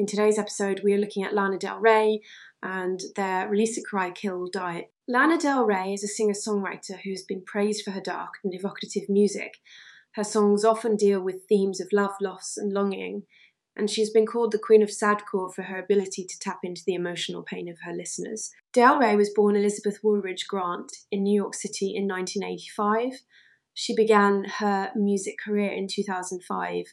In today's episode, we are looking at Lana Del Rey and their release of Cry Kill Die. Lana Del Rey is a singer songwriter who has been praised for her dark and evocative music. Her songs often deal with themes of love, loss, and longing, and she has been called the Queen of Sadcore for her ability to tap into the emotional pain of her listeners. Del Rey was born Elizabeth Woolridge Grant in New York City in 1985. She began her music career in 2005,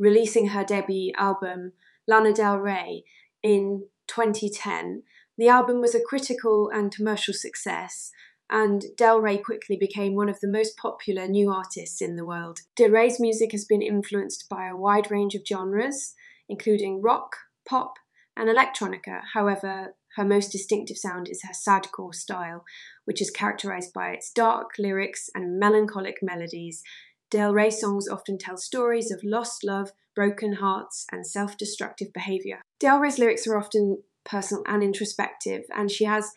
releasing her debut album, Lana Del Rey, in 2010. The album was a critical and commercial success, and Del Rey quickly became one of the most popular new artists in the world. Del Rey's music has been influenced by a wide range of genres, including rock, pop, and electronica. However, her most distinctive sound is her sadcore style, which is characterized by its dark lyrics and melancholic melodies. Del Rey songs often tell stories of lost love, broken hearts, and self destructive behavior. Del Rey's lyrics are often personal and introspective, and she has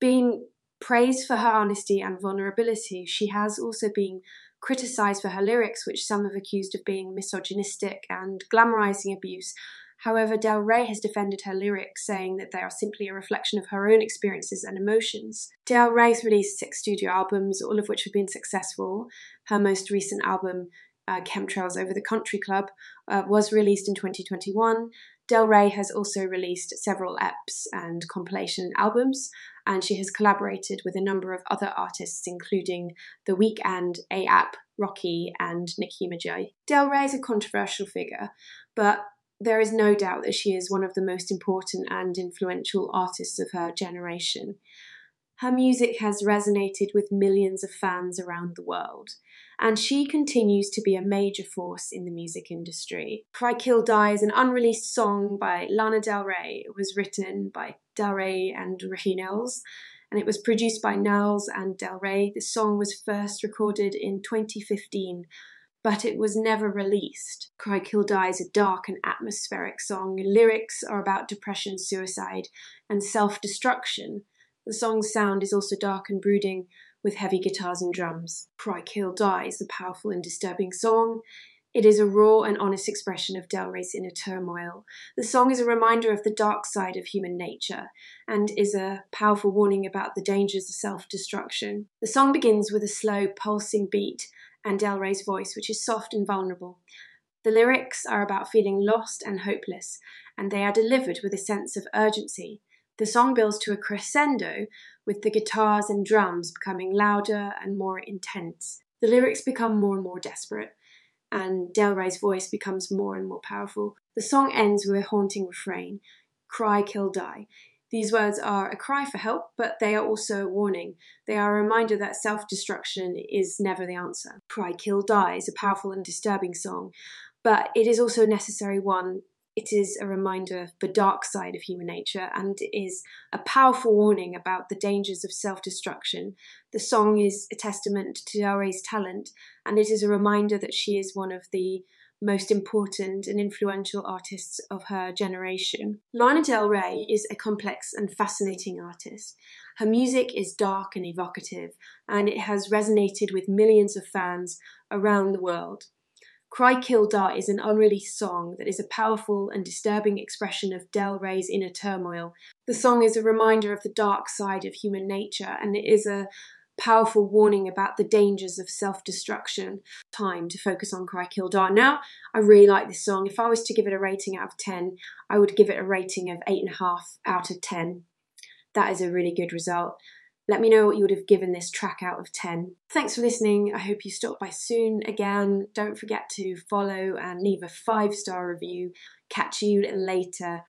been praised for her honesty and vulnerability. She has also been criticised for her lyrics, which some have accused of being misogynistic and glamorising abuse. However, Del Rey has defended her lyrics, saying that they are simply a reflection of her own experiences and emotions. Del Rey's released six studio albums, all of which have been successful. Her most recent album, uh, Chemtrails Over the Country Club, uh, was released in 2021. Del Rey has also released several EPs and compilation albums, and she has collaborated with a number of other artists, including The Weeknd, AAP, Rocky, and Nicki Minaj. Del Rey is a controversial figure, but there is no doubt that she is one of the most important and influential artists of her generation. Her music has resonated with millions of fans around the world, and she continues to be a major force in the music industry. Cry Kill Die is an unreleased song by Lana Del Rey. It was written by Del Rey and Rick Nowels, and it was produced by Nowels and Del Rey. The song was first recorded in 2015 but it was never released. Cry Kill Die is a dark and atmospheric song. Lyrics are about depression, suicide, and self destruction. The song's sound is also dark and brooding, with heavy guitars and drums. Cry Kill Die is a powerful and disturbing song. It is a raw and honest expression of Del Rey's inner turmoil. The song is a reminder of the dark side of human nature and is a powerful warning about the dangers of self destruction. The song begins with a slow, pulsing beat and Del Rey's voice, which is soft and vulnerable. The lyrics are about feeling lost and hopeless, and they are delivered with a sense of urgency. The song builds to a crescendo, with the guitars and drums becoming louder and more intense. The lyrics become more and more desperate, and Del Rey's voice becomes more and more powerful. The song ends with a haunting refrain Cry, kill, die. These words are a cry for help, but they are also a warning. They are a reminder that self destruction is never the answer. Cry, Kill, Die is a powerful and disturbing song, but it is also a necessary one. It is a reminder of the dark side of human nature and is a powerful warning about the dangers of self destruction. The song is a testament to Del talent, and it is a reminder that she is one of the most important and influential artists of her generation. Lana Del Rey is a complex and fascinating artist. Her music is dark and evocative, and it has resonated with millions of fans around the world. Cry Kill Die is an unreleased song that is a powerful and disturbing expression of Del Rey's inner turmoil. The song is a reminder of the dark side of human nature and it is a powerful warning about the dangers of self destruction. Time to focus on Cry Kill Die. Now, I really like this song. If I was to give it a rating out of 10, I would give it a rating of 8.5 out of 10. That is a really good result. Let me know what you would have given this track out of 10. Thanks for listening. I hope you stop by soon again. Don't forget to follow and leave a five star review. Catch you later.